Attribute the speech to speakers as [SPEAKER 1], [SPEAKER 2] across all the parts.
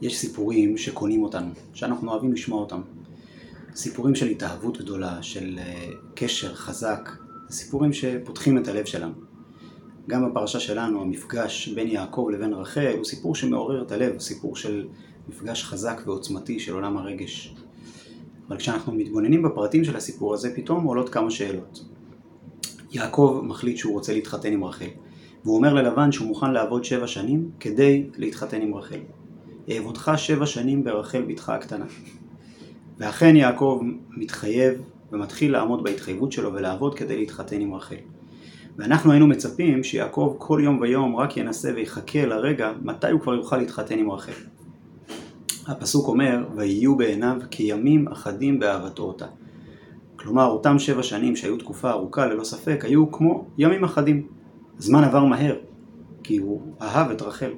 [SPEAKER 1] יש סיפורים שקונים אותנו, שאנחנו אוהבים לשמוע אותם. סיפורים של התאהבות גדולה, של אה, קשר חזק, סיפורים שפותחים את הלב שלנו. גם בפרשה שלנו, המפגש בין יעקב לבין רחל הוא סיפור שמעורר את הלב, סיפור של מפגש חזק ועוצמתי של עולם הרגש. אבל כשאנחנו מתבוננים בפרטים של הסיפור הזה, פתאום עולות כמה שאלות. יעקב מחליט שהוא רוצה להתחתן עם רחל, והוא אומר ללבן שהוא מוכן לעבוד שבע שנים כדי להתחתן עם רחל. אעבודך שבע שנים ברחל בתך הקטנה. ואכן יעקב מתחייב ומתחיל לעמוד בהתחייבות שלו ולעבוד כדי להתחתן עם רחל. ואנחנו היינו מצפים שיעקב כל יום ויום רק ינסה ויחכה לרגע מתי הוא כבר יוכל להתחתן עם רחל. הפסוק אומר, ויהיו בעיניו כימים אחדים באהבתו אותה. כלומר, אותם שבע שנים שהיו תקופה ארוכה ללא ספק, היו כמו ימים אחדים. הזמן עבר מהר, כי הוא אהב את רחל.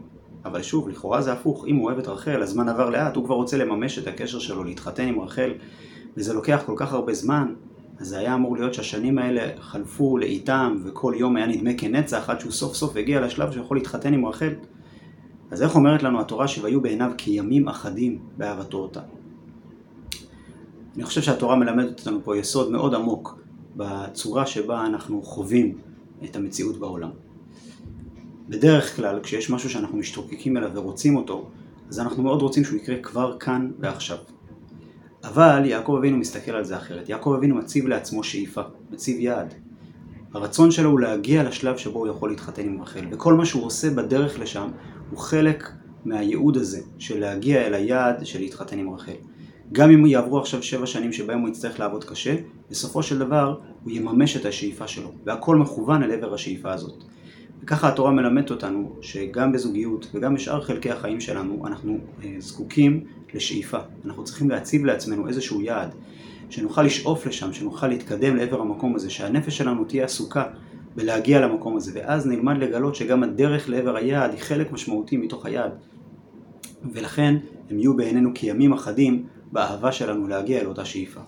[SPEAKER 1] אבל שוב, לכאורה זה הפוך, אם הוא אוהב את רחל, הזמן עבר לאט, הוא כבר רוצה לממש את הקשר שלו, להתחתן עם רחל, וזה לוקח כל כך הרבה זמן, אז זה היה אמור להיות שהשנים האלה חלפו לאיתם, וכל יום היה נדמה כנצח, עד שהוא סוף סוף הגיע לשלב שהוא יכול להתחתן עם רחל. אז איך אומרת לנו התורה שהיו בעיניו כימים אחדים באהבתו אותה? אני חושב שהתורה מלמדת אותנו פה יסוד מאוד עמוק בצורה שבה אנחנו חווים את המציאות בעולם. בדרך כלל, כשיש משהו שאנחנו משתוקקים אליו ורוצים אותו, אז אנחנו מאוד רוצים שהוא יקרה כבר כאן ועכשיו. אבל יעקב אבינו מסתכל על זה אחרת. יעקב אבינו מציב לעצמו שאיפה, מציב יעד. הרצון שלו הוא להגיע לשלב שבו הוא יכול להתחתן עם רחל, וכל מה שהוא עושה בדרך לשם הוא חלק מהייעוד הזה, של להגיע אל היעד של להתחתן עם רחל. גם אם יעברו עכשיו שבע שנים שבהם הוא יצטרך לעבוד קשה, בסופו של דבר הוא יממש את השאיפה שלו, והכל מכוון אל עבר השאיפה הזאת. וככה התורה מלמדת אותנו שגם בזוגיות וגם בשאר חלקי החיים שלנו אנחנו אה, זקוקים לשאיפה. אנחנו צריכים להציב לעצמנו איזשהו יעד, שנוכל לשאוף לשם, שנוכל להתקדם לעבר המקום הזה, שהנפש שלנו תהיה עסוקה בלהגיע למקום הזה, ואז נלמד לגלות שגם הדרך לעבר היעד היא חלק משמעותי מתוך היעד. ולכן הם יהיו בעינינו כימים אחדים באהבה שלנו להגיע אל אותה שאיפה.